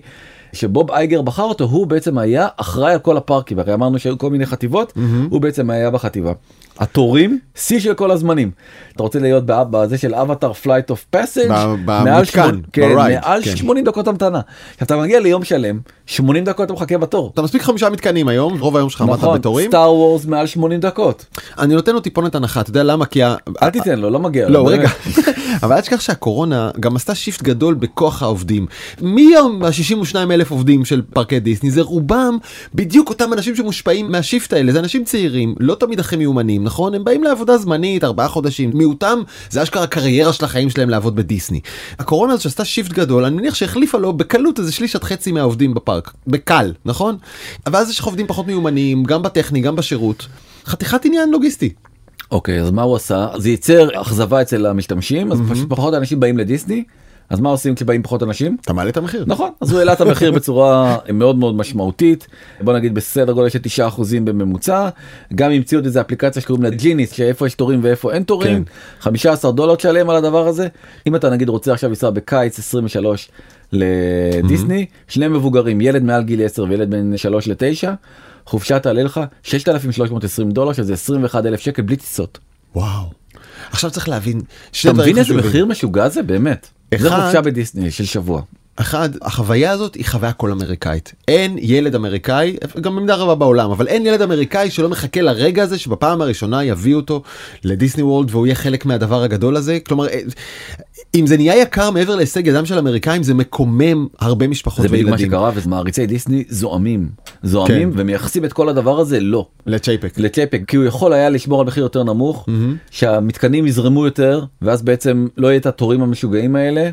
שבוב אייגר בחר אותו, הוא בעצם היה אחראי על כל הפארקים, הרי אמרנו שהיו כל מיני חטיבות, הוא בעצם היה בחטיבה. התורים, שיא של כל הזמנים. אתה רוצה להיות בא- בזה של אבטאר Flight of Passage, מעל במתקן, שמונה- כן, ב ride, מעל כן. 80 דקות המתנה. אתה מגיע ליום שלם, 80 דקות אתה מחכה בתור. אתה מספיק חמישה מתקנים היום, רוב היום שלך עמדת נכון, בתורים. סטאר וורס מעל 80 דקות. אני נותן לו טיפונת הנחה, אתה יודע למה? כי ה- אל תיתן לו, לא מגיע לו. לא. רגע אבל אל תשכח שהקורונה גם עשתה shift גדול בכוח העובדים. מי ה-62 אלף עובדים של פארקי דיסני זה רובם בדיוק אותם אנשים שמושפעים מה shift האלה זה אנשים צעירים לא תמיד הכי מיומנים נכון הם באים לעבודה זמנית ארבעה חודשים מיעוטם זה אשכרה הקריירה של החיים שלהם לעבוד בדיסני. הקורונה הזו שעשתה shift גדול אני מניח שהחליפה לו בקלות איזה שליש עד חצי מהעובדים בפארק בקל נכון אבל אז יש לך עובדים פחות מיומנים גם בטכני גם בשירות חתיכת עניין לוגיסטי. אוקיי, אז מה הוא עשה? זה ייצר אכזבה אצל המשתמשים, אז פשוט פחות אנשים באים לדיסני, אז מה עושים כשבאים פחות אנשים? אתה מעלה את המחיר. נכון, אז הוא העלה את המחיר בצורה מאוד מאוד משמעותית, בוא נגיד בסדר גודל של 9 אחוזים בממוצע, גם המציאו עוד איזה אפליקציה שקוראים לה ג'יניס, שאיפה יש תורים ואיפה אין תורים, 15 דולר תשלם על הדבר הזה, אם אתה נגיד רוצה עכשיו לנסוע בקיץ 23 לדיסני, שני מבוגרים, ילד מעל גיל 10 וילד בין 3 ל-9, חופשה תעלה לך 6,320 דולר, שזה 21,000 שקל בלי טיסות. וואו. עכשיו צריך להבין אתה מבין איזה. מחיר משוגע זה באמת? זה אחד- חופשה בדיסני של שבוע. אחד, החוויה הזאת היא חוויה כל אמריקאית. אין ילד אמריקאי, גם במידה רבה בעולם, אבל אין ילד אמריקאי שלא מחכה לרגע הזה שבפעם הראשונה יביאו אותו לדיסני וולד והוא יהיה חלק מהדבר הגדול הזה. כלומר, אה, אם זה נהיה יקר מעבר להישג ידם של אמריקאים זה מקומם הרבה משפחות זה בדיוק מה וילדים. שקרה ומעריצי דיסני זועמים זועמים כן. ומייחסים את כל הדבר הזה לא לצ'ייפק. לצ'פק כי הוא יכול היה לשמור על מחיר יותר נמוך שהמתקנים יזרמו יותר ואז בעצם לא יהיה את התורים המשוגעים האלה.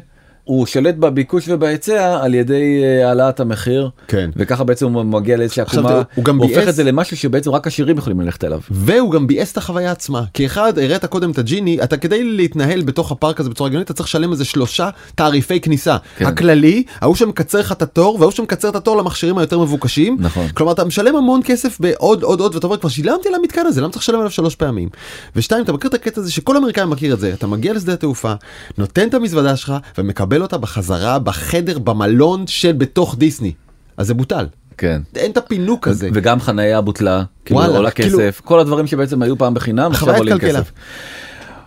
הוא שולט בביקוש ובהיצע על ידי אה, העלאת המחיר כן. וככה בעצם הוא מגיע לאיזושהי עקומה הוא גם הופך את זה למשהו שבעצם רק עשירים יכולים ללכת אליו. והוא גם ביאס את החוויה עצמה כי אחד הראת קודם את הג'יני אתה כדי להתנהל בתוך הפארק הזה בצורה הגיונית אתה צריך לשלם איזה שלושה תעריפי כניסה כן. הכללי ההוא שמקצר לך את התור וההוא שמקצר את התור למכשירים היותר מבוקשים נכון. כלומר אתה משלם המון כסף בעוד עוד עוד ואתה אומר כבר שילמתי על המתקן הזה למה צריך לשלם עליו שלוש פעמים. ושתיים אתה מכיר את הקטע הזה שכל אמריקאי מכיר את זה אתה מגיע לשדה התעופה נותן את המזוודה שלך ומקבל אותה בחזרה בחדר במלון של בתוך דיסני. אז זה בוטל. כן. אין את הפינוק הזה. וגם חניה בוטלה, כאילו וואלה, עולה כאילו- כסף, כל הדברים שבעצם היו פעם בחינם עכשיו עולים. כסף.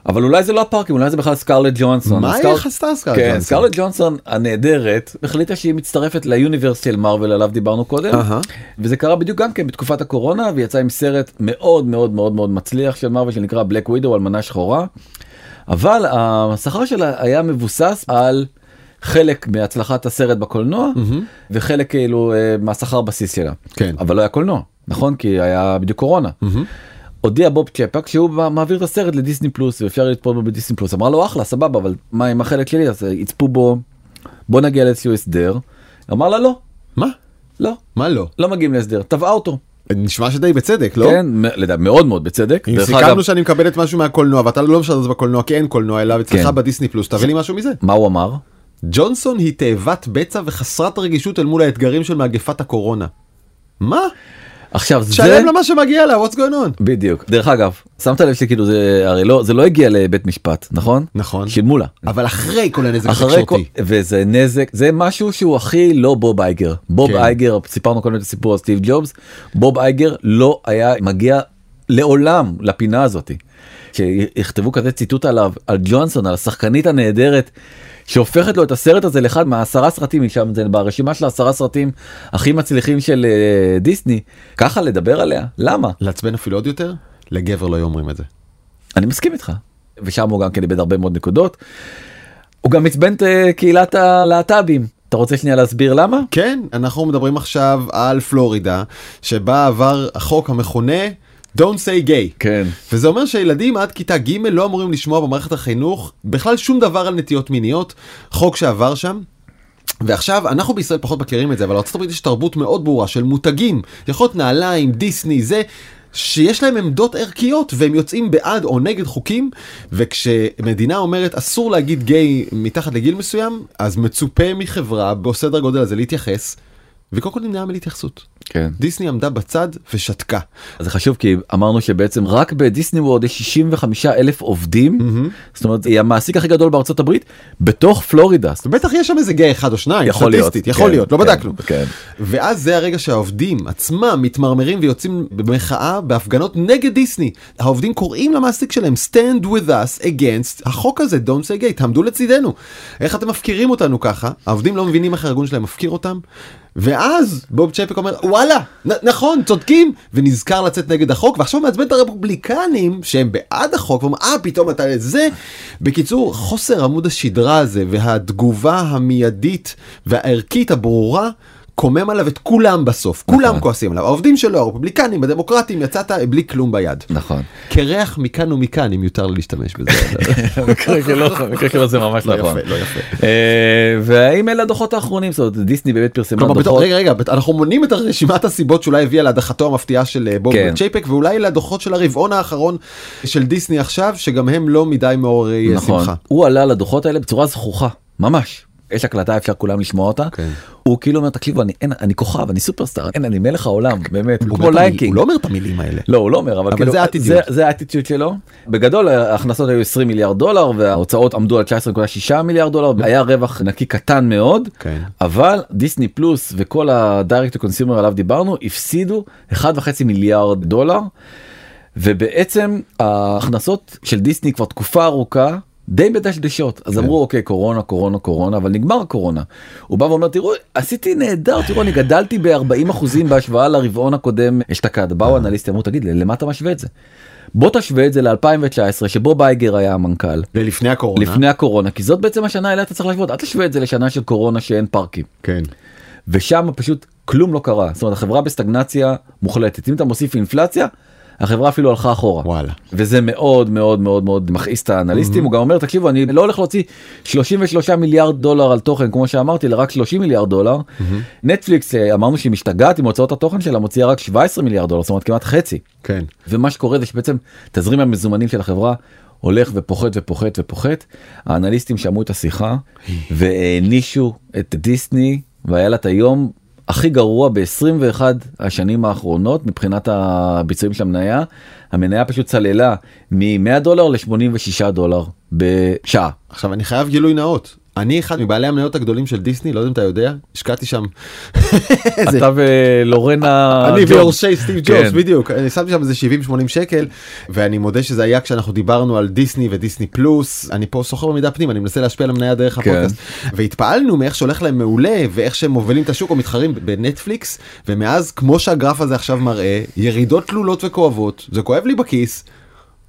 אבל אולי זה לא הפארקים, אולי זה בכלל סקרלט ג'ונסון. מה סקר- היא עשתה סקרלט כן, ג'ונסון? סקרלט ג'ונסון הנהדרת החליטה שהיא מצטרפת ליוניברס של מארוול עליו דיברנו קודם, אהה. וזה קרה בדיוק גם כן בתקופת הקורונה ויצא עם סרט מאוד מאוד מאוד מאוד מצליח של מארוול שנקרא בלק ווידו על מנה שחורה, אבל השכר שלה היה מבוסס על חלק מהצלחת הסרט בקולנוע וחלק כאילו אה, מהשכר בסיס שלה. כן. אבל לא היה קולנוע, נכון? כי היה בדיוק קורונה. הודיע בוב צ'פק שהוא מעביר את הסרט לדיסני פלוס ואפשר לצפות בו בדיסני פלוס. אמר לו אחלה סבבה אבל מה עם החלק שלי אז יצפו בו בוא נגיע לאיזשהו הסדר. אמר לה לא מה? לא מה לא? לא מגיעים להסדר תבעה אותו. נשמע שדי בצדק לא? כן לדע- מאוד מאוד בצדק. אם סיכמנו אגב, שאני מקבלת משהו מהקולנוע ואתה לא זה בקולנוע כי אין קולנוע אלא אצלך כן. בדיסני פלוס תביא לי משהו מזה. מה הוא אמר? ג'ונסון היא תאבת בצע וחסרת רגישות אל מול האתגרים של מגפת הקורונה. מה? עכשיו זה תשלם לה מה שמגיע לה, what's going on. בדיוק דרך אגב שמת לב שכאילו זה הרי לא זה לא הגיע לבית משפט נכון נכון. שילמו לה. אבל אחרי כל הנזק אחרי כל, התקשורתי. וזה נזק זה משהו שהוא הכי לא בוב אייגר בוב כן. אייגר סיפרנו קודם את הסיפור על סטיב ג'ובס בוב אייגר לא היה מגיע לעולם לפינה הזאתי. שיכתבו כזה ציטוט עליו על ג'ונסון על השחקנית הנהדרת שהופכת לו את הסרט הזה לאחד מהעשרה סרטים משם זה ברשימה של העשרה סרטים הכי מצליחים של אה, דיסני ככה לדבר עליה למה לעצבן אפילו עוד יותר, לגבר לא היו אומרים את זה. אני מסכים איתך ושם הוא גם כן איבד הרבה מאוד נקודות. הוא גם עצבן את אה, קהילת הלהט"בים אתה רוצה שנייה להסביר למה? כן, אנחנו מדברים עכשיו על פלורידה, שבה עבר החוק המכונה Don't say gay. כן. וזה אומר שילדים עד כיתה ג' לא אמורים לשמוע במערכת החינוך בכלל שום דבר על נטיות מיניות, חוק שעבר שם. ועכשיו אנחנו בישראל פחות מכירים את זה אבל בארה"ב יש תרבות מאוד ברורה של מותגים יכול להיות נעליים דיסני זה שיש להם עמדות ערכיות והם יוצאים בעד או נגד חוקים וכשמדינה אומרת אסור להגיד גיי מתחת לגיל מסוים אז מצופה מחברה בסדר גודל הזה להתייחס וקודם כל נמנעה מלהתייחסות. כן. דיסני עמדה בצד ושתקה. זה חשוב כי אמרנו שבעצם רק בדיסני וורד יש 65 אלף עובדים זאת אומרת היא המעסיק הכי גדול בארצות הברית בתוך פלורידה. ובטח יש שם איזה גיי אחד או שניים, יכול להיות, יכול כן, להיות, לא כן, בדקנו. כן. ואז זה הרגע שהעובדים עצמם מתמרמרים ויוצאים במחאה בהפגנות נגד דיסני. העובדים קוראים למעסיק שלהם stand with us against החוק הזה, don't say gay, תעמדו לצידנו. איך אתם מפקירים אותנו ככה? העובדים לא מבינים איך הארגון שלהם מפקיר אותם. ואז בוב צ'פק אומר וואלה נ- נכון צודקים ונזכר לצאת נגד החוק ועכשיו מעצבן את הרפובליקנים שהם בעד החוק ואומרים אה פתאום אתה זה. בקיצור חוסר עמוד השדרה הזה והתגובה המיידית והערכית הברורה קומם עליו את כולם בסוף כולם נכון. כועסים עליו העובדים שלו הרפובליקנים הדמוקרטים יצאת בלי כלום ביד נכון. קרח מכאן ומכאן אם יותר לי להשתמש בזה במקרה שלו במקרה שלו זה ממש לא נכון. לא יפה. אה, והאם אלה הדוחות האחרונים זאת אומרת דיסני באמת פרסמה דוחות. רגע רגע אנחנו מונים את רשימת הסיבות שאולי הביאה להדחתו המפתיעה של אה, בוב כן. צ'ייפק ואולי לדוחות של הרבעון האחרון של דיסני עכשיו שגם הם לא מדי מעוררי אה, נכון. שמחה. הוא עלה לדוחות האלה בצורה זחוחה ממש. יש הקלטה אפשר כולם לשמוע אותה. כן. הוא כאילו אומר תקשיבו אני אין אני כוכב אני סופרסטאר אין אני מלך העולם באמת הוא כמו like king. הוא לא אומר את המילים האלה. לא הוא לא אומר אבל, כאילו, זה האטיטיוד. האטיטיוד שלו בגדול ההכנסות היו 20 מיליארד דולר וההוצאות עמדו על 19.6 מיליארד דולר היה רווח נקי קטן מאוד כן. אבל דיסני פלוס וכל ה direct consumer עליו דיברנו הפסידו 1.5 מיליארד דולר ובעצם ההכנסות של דיסני כבר תקופה ארוכה. די בדשדשות אז אמרו אוקיי קורונה קורונה קורונה אבל נגמר הקורונה. הוא בא ואומר תראו עשיתי נהדר תראו אני גדלתי ב-40 אחוזים בהשוואה לרבעון הקודם אשתקד באו אנליסטים אמרו תגיד למה אתה משווה את זה. בוא תשווה את זה ל-2019 שבו בייגר היה המנכ"ל ולפני הקורונה. לפני הקורונה כי זאת בעצם השנה אליה אתה צריך להשוות אל תשווה את זה לשנה של קורונה שאין פארקים. כן. ושם פשוט כלום לא קרה זאת אומרת החברה בסטגנציה מוחלטת אם אתה מוסיף אינפלציה החברה אפילו הלכה אחורה. וואלה. וזה מאוד מאוד מאוד מאוד מכעיס את האנליסטים. הוא גם אומר תקשיבו אני לא הולך להוציא 33 מיליארד דולר על תוכן כמו שאמרתי אלא רק 30 מיליארד דולר. נטפליקס אה, אמרנו שהיא משתגעת עם הוצאות התוכן שלה מוציאה רק 17 מיליארד דולר זאת אומרת כמעט חצי. כן. ומה שקורה זה שבעצם תזרים המזומנים של החברה הולך ופוחת ופוחת ופוחת. האנליסטים שמעו את השיחה והענישו את דיסני והיה לה את היום הכי גרוע ב-21 השנים האחרונות מבחינת הביצועים של המניה המניה פשוט צללה מ-100 דולר ל-86 דולר בשעה. עכשיו אני חייב גילוי נאות. אני אחד מבעלי המניות הגדולים של דיסני, לא יודע אם אתה יודע, השקעתי שם. אתה ולורנה אני ג'ובס. ויורשי סטיב ג'ובס כן. בדיוק אני שמתי שם איזה 70-80 שקל ואני מודה שזה היה כשאנחנו דיברנו על דיסני ודיסני פלוס אני פה סוחר במידה פנים אני מנסה להשפיע על המניה דרך כן. הפודקאסט והתפעלנו מאיך שהולך להם מעולה ואיך שהם מובילים את השוק או מתחרים בנטפליקס ומאז כמו שהגרף הזה עכשיו מראה ירידות תלולות וכואבות זה כואב לי בכיס.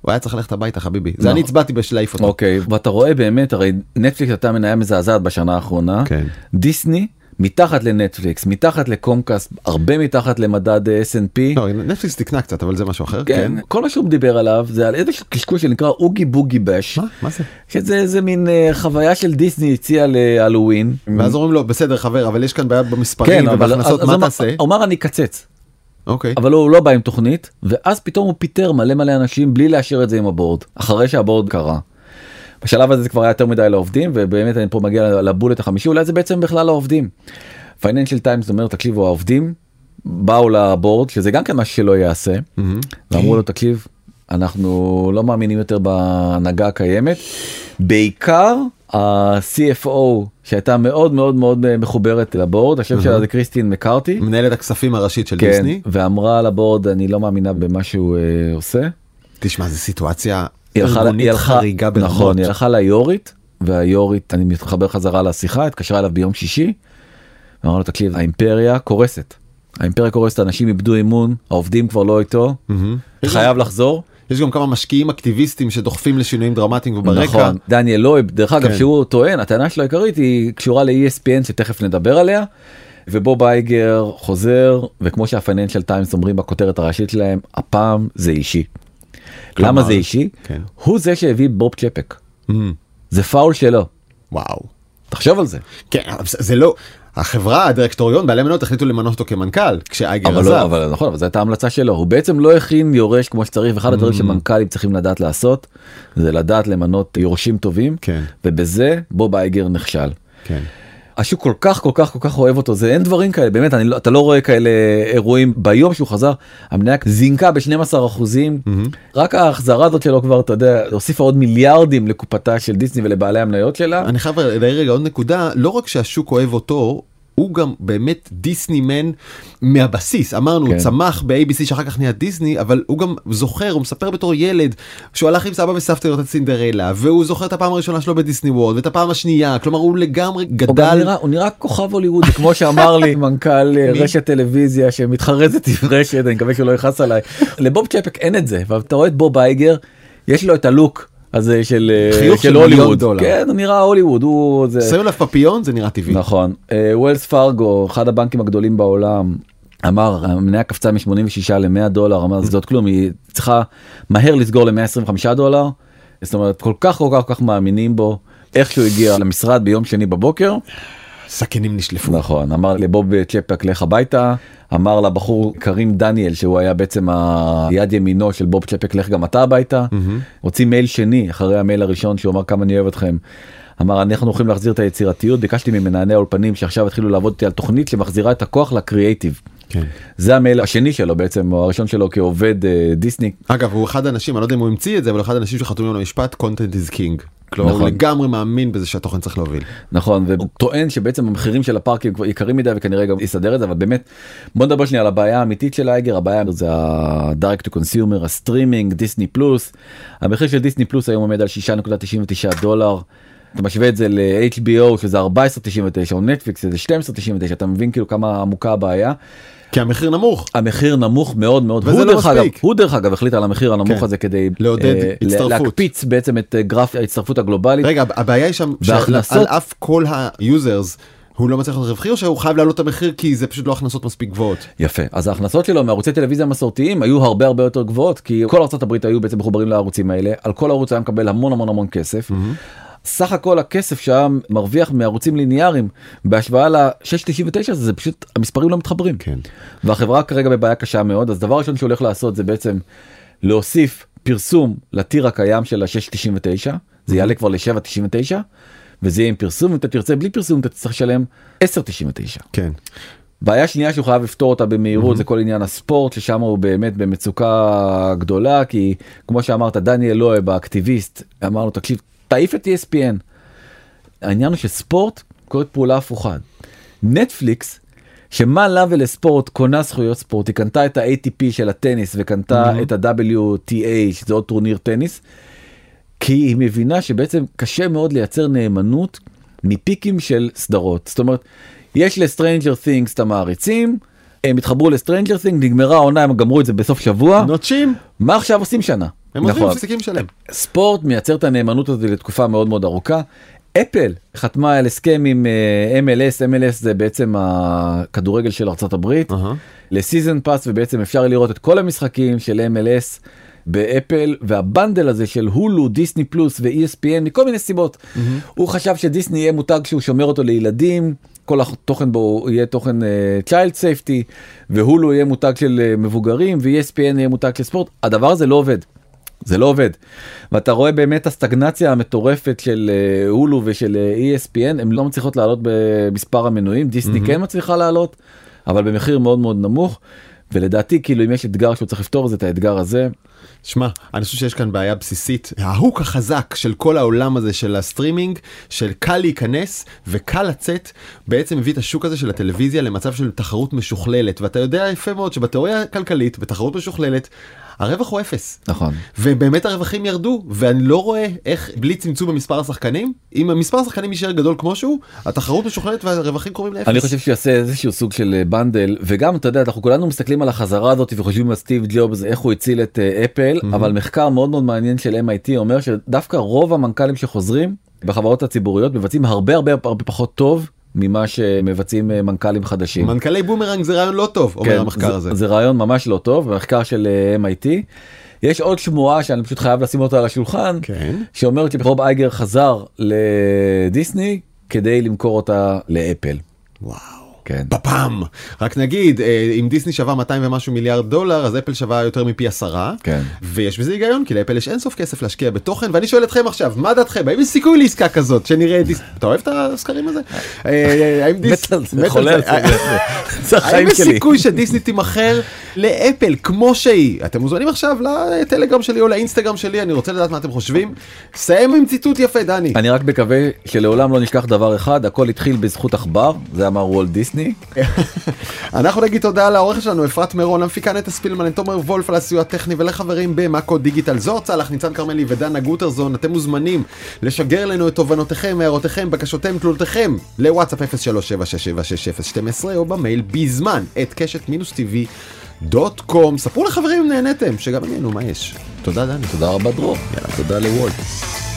הוא היה צריך ללכת הביתה חביבי זה לא. אני הצבעתי בשלהעיף אותו. אוקיי ואתה רואה באמת הרי נטפליקס הייתה מניה מזעזעת בשנה האחרונה כן. דיסני מתחת לנטפליקס מתחת לקומקאסט הרבה מתחת למדד אה, S&P. לא, נטפליקס תקנה קצת אבל זה משהו אחר. כן, כל מה שהוא דיבר עליו זה על איזשהו קשקוש שנקרא אוגי בוגי בש מה? מה זה? שזה איזה מין אה, חוויה של דיסני הציע להלואוין. ואז אומרים לו בסדר חבר אבל יש כאן בעיה במספרים כן ובהכנסות מה תעשה? הוא אמר אני אקצץ אוקיי. אבל הוא לא בא עם תוכנית ואז פתאום הוא פיטר מלא מלא אנשים בלי לאשר את זה עם ה board אחרי שה board קרה. בשלב הזה זה כבר היה יותר מדי לעובדים ובאמת אני פה מגיע ל bullet החמישי אולי זה בעצם בכלל העובדים. פייננשל טיימס אומר תקשיבו העובדים באו ל board שזה גם כן משהו שלא יעשה מהמם. ואמרו לו תקשיב אנחנו לא מאמינים יותר בהנהגה הקיימת בעיקר ה-CFO שהייתה מאוד מאוד מאוד אה, מחוברת לבורד השם שלה זה קריסטין מקארתי. מנהלת הכספים הראשית של כן, דיסני. ואמרה לבורד אני לא מאמינה במה שהוא אה, עושה. תשמע, זו סיטואציה ארגונית חריגה ברמות. נכון, היא הלכה ליורית, והיורית, אני מתחבר חזרה לשיחה, התקשרה אליו ביום שישי, ואמר לו, תקשיב, האימפריה קורסת. האימפריה קורסת, אנשים איבדו אמון, העובדים כבר לא איתו, חייב לחזור. יש גם כמה משקיעים אקטיביסטים שדוחפים לשינויים דרמטיים וברקע. נכון, דניאל לויב, דרך אגב, כן. שהוא טוען, הטענה שלו העיקרית היא קשורה ל-ESPN שתכף נדבר עליה. ובוב אייגר חוזר, וכמו שהפייננשל טיימס אומרים בכותרת הראשית שלהם, הפעם זה אישי. כלומר, למה זה אישי? כן. הוא זה שהביא בוב צ'פק. מהמם. זה פאול שלו. וואו. תחשוב על זה. כן, זה לא, החברה, הדירקטוריון, בעלי מניות החליטו למנות אותו כמנכ"ל, כשאייגר אבל עזב. לא, אבל נכון, אבל זו הייתה המלצה שלו, הוא בעצם לא הכין יורש כמו שצריך, ואחד הדברים שמנכ"לים צריכים לדעת לעשות, זה לדעת למנות יורשים טובים, כן. ובזה בוב אייגר נכשל. כן. השוק כל כך כל כך כל כך אוהב אותו זה אין דברים כאלה באמת אני לא אתה לא רואה כאלה אירועים. ביום שהוא חזר המניה זינקה ב-12. אחוזים רק ההחזרה הזאת שלו כבר אתה יודע הוסיפה עוד מיליארדים לקופתה של דיסני ולבעלי המניות שלה. אני חייב להעיר רגע עוד נקודה, לא רק שהשוק אוהב אותו, הוא גם באמת דיסנימן מהבסיס אמרנו כן. צמח ב-ABC שאחר כך נהיה דיסני אבל הוא גם זוכר הוא מספר בתור ילד שהוא הלך עם סבא וסבתא לראות את סינדרלה והוא זוכר את הפעם הראשונה שלו בדיסני וורד ואת הפעם השנייה כלומר הוא לגמרי הוא גם גדל נראה, הוא נראה כוכב הוליווד כמו שאמר לי מנכ"ל אה? רשת טלוויזיה שמתחרזת עם רשת אני מקווה שהוא לא יכעס עליי לבוב צ'פק אין את זה ואתה רואה את בוב אייגר יש לו את הלוק הזה של אה, חיוך של הוליווד דולר. כן הוא נראה הוליווד הוא זה עליו פפיון זה נראה טבעי. נכון ווילס פארגו אחד הבנקים הגדולים בעולם אמר המניה קפצה מ-86 ל-100 דולר אמר זאת כלום היא צריכה מהר לסגור ל-125 דולר זאת אומרת כל כך כל כך כל כך מאמינים בו איך שהוא הגיע למשרד ביום שני בבוקר סכינים נשלפו. נכון אמר לבוב צ'פק לך הביתה אמר לבחור קרים דניאל שהוא היה בעצם היד ימינו של בוב צ'פק לך גם אתה הביתה הוציא מייל שני אחרי המייל הראשון שהוא אמר כמה אני אוהב אתכם. אמר אנחנו הולכים להחזיר את היצירתיות ביקשתי ממנהלי האולפנים שעכשיו התחילו לעבוד איתי על תוכנית שמחזירה את הכוח לקריאייטיב. כן. זה המייל השני שלו בעצם או הראשון שלו כעובד אה, דיסני אגב הוא אחד האנשים אני לא יודע אם הוא המציא את זה אבל אחד האנשים שחתומים על המשפט content is king. כלומר הוא נכון. לגמרי מאמין בזה שהתוכן צריך להוביל. נכון והוא טוען שבעצם המחירים של הפארקים כבר יקרים מדי וכנראה גם יסדר את זה אבל באמת בוא נדבר שנייה על הבעיה האמיתית של אייגר הבעיה זה ה-direct to consumer הסטרימינג דיסני פלוס המחיר של דיסני פלוס היום עומד על 6.99 דולר. אתה משווה את זה ל-HBO שזה 14.99 או נטפליקס שזה 12.99 אתה מבין כאילו כמה עמוקה הבעיה. כי המחיר נמוך. המחיר נמוך מאוד מאוד וזה לא מספיק. הוא דרך אגב החליט על המחיר הנמוך כן. הזה כדי לעודד אה, הצטרפות. להקפיץ בעצם את אה, גרף ההצטרפות הגלובלית. רגע הבעיה היא שם שעל אף כל ה users הוא לא מצליח להיות רווחי או שהוא חייב להעלות את המחיר כי זה פשוט לא הכנסות מספיק גבוהות. יפה אז ההכנסות שלו מערוצי טלוויזיה מסורתיים היו הרבה הרבה יותר גבוהות כי כל ארצות הברית היו בעצם מחוברים לערוצים האלה על כל ערוץ היה מקבל המון המון המון כסף. סך הכל הכסף שם מרוויח מערוצים ליניאריים בהשוואה ל-699 זה פשוט המספרים לא מתחברים. כן. והחברה כרגע בבעיה קשה מאוד אז דבר ראשון שהוא הולך לעשות זה בעצם להוסיף פרסום לטיר הקיים של ה-699 זה יעלה כבר ל-799 וזה יהיה עם פרסום אם אתה תרצה בלי פרסום אתה תצטרך לשלם 1099. כן. בעיה שנייה שהוא חייב לפתור אותה במהירות זה כל עניין הספורט ששם הוא באמת במצוקה גדולה כי כמו שאמרת דניאל לואב האקטיביסט אמר לו תקשיב תעיף את ESPN. העניין הוא שספורט קורית פעולה הפוכה. נטפליקס שמה לה ולספורט קונה זכויות ספורט היא קנתה את ה-ATP של הטניס וקנתה את ה-WTA שזה עוד טורניר טניס. כי היא מבינה שבעצם קשה מאוד לייצר נאמנות מפיקים של סדרות זאת אומרת יש ל Stranger Things את המעריצים הם התחברו ל Stranger Things נגמרה העונה הם גמרו את זה בסוף שבוע נוטשים מה עכשיו עושים שנה. הם עוזבים נכון. מפסיקים לשלם. ספורט מייצר את הנאמנות הזאת לתקופה מאוד מאוד ארוכה. אפל חתמה על הסכם עם אה, MLS, MLS זה בעצם הכדורגל של ארצות הברית, אהה. ל season pass ובעצם אפשר לראות את כל המשחקים של MLS באפל וה bundle הזה של הולו, דיסני פלוס ו-ESPN מכל מיני סיבות. הוא חשב שדיסני יהיה מותג שהוא שומר אותו לילדים. כל התוכן בו יהיה תוכן uh, child safety והולו יהיה מותג של uh, מבוגרים ו-ESPN יהיה מותג של ספורט הדבר הזה לא עובד. זה לא עובד. ואתה רואה באמת הסטגנציה המטורפת של אה, הולו ושל אה, ESPN הם לא מצליחות לעלות במספר המנויים דיסני כן מצליחה לעלות אבל במחיר מאוד מאוד נמוך. ולדעתי כאילו אם יש אתגר שהוא צריך לפתור זה את האתגר הזה. שמע, אני חושב שיש כאן בעיה בסיסית. ה hook החזק של כל העולם הזה של הסטרימינג, של קל להיכנס וקל לצאת, בעצם הביא את השוק הזה של הטלוויזיה למצב של תחרות משוכללת. ואתה יודע יפה מאוד שבתיאוריה הכלכלית, בתחרות משוכללת, הרווח הוא אפס. נכון. ובאמת הרווחים ירדו, ואני לא רואה איך בלי צמצום במספר השחקנים, אם המספר השחקנים יישאר גדול כמו שהוא, התחרות משוכללת והרווחים קרובים לאפס. אני חושב שיעשה איזשהו סוג של bundle, וגם אתה יודע, אנחנו כולנו מסתכלים על החזרה הזאת וחושבים על סטיב ג'ובס, איך הוא הציל את אפל, mm-hmm. אבל מחקר מאוד מאוד מעניין של MIT אומר שדווקא רוב המנכ"לים שחוזרים בחברות הציבוריות מבצעים הרבה הרבה הרבה פחות טוב ממה שמבצעים מנכ"לים חדשים. מנכ"לי בומרנג זה רעיון לא טוב, אומר כן, המחקר זה, הזה. זה רעיון ממש לא טוב, מחקר של אה, MIT. יש עוד שמועה שאני פשוט חייב לשים אותה על השולחן, כן. שאומרת שרוב אייגר חזר לדיסני כדי למכור אותה לאפל. וואו. כן. בפעם. רק נגיד, אה, אם דיסני שווה 200 ומשהו מיליארד דולר, אז אפל שווה יותר מפי עשרה. כן. ויש בזה היגיון, כי לאפל יש אינסוף כסף להשקיע בתוכן, ואני שואל אתכם עכשיו, מה דעתכם? האם יש סיכוי לעסקה כזאת, שנראה את דיסני? אתה אוהב את הסקרים הזה? אה, האם דיס- מת על זה, מת חולה על זה, זה האם יש. סיכוי שדיסני תימכר לאפל כמו שהיא? אתם מוזמנים עכשיו לטלגרם שלי או לאינסטגרם שלי, אני רוצה לדעת מה אתם חושבים. סיים עם ציטוט יפה, דני. אני רק מקווה שלעולם לא נשכח דבר אחד, הכל התחיל בזכות עכבר, זה אמר וולט דיסני. אנחנו נגיד תודה לעורך שלנו אפרת מירון, למפיקה נטע ספילמן, לתומר וולף על הסיוע הטכני ולחברים במאקו דיגיטל זוהר צלח, ניצן כרמלי ודנה גוטרזון, אתם מוזמנים לשגר לנו את תובנותיכם, הערותיכם, בקשותיהם, תלונותיכם לוואטסאפ 03767612 או במייל בזמן את קשת מינוס טיווי דוט קום. ספרו לחברים אם נהניתם, שגם אני, נו מה יש. תודה דני. תודה רבה דרור. יאללה, תודה לוולט.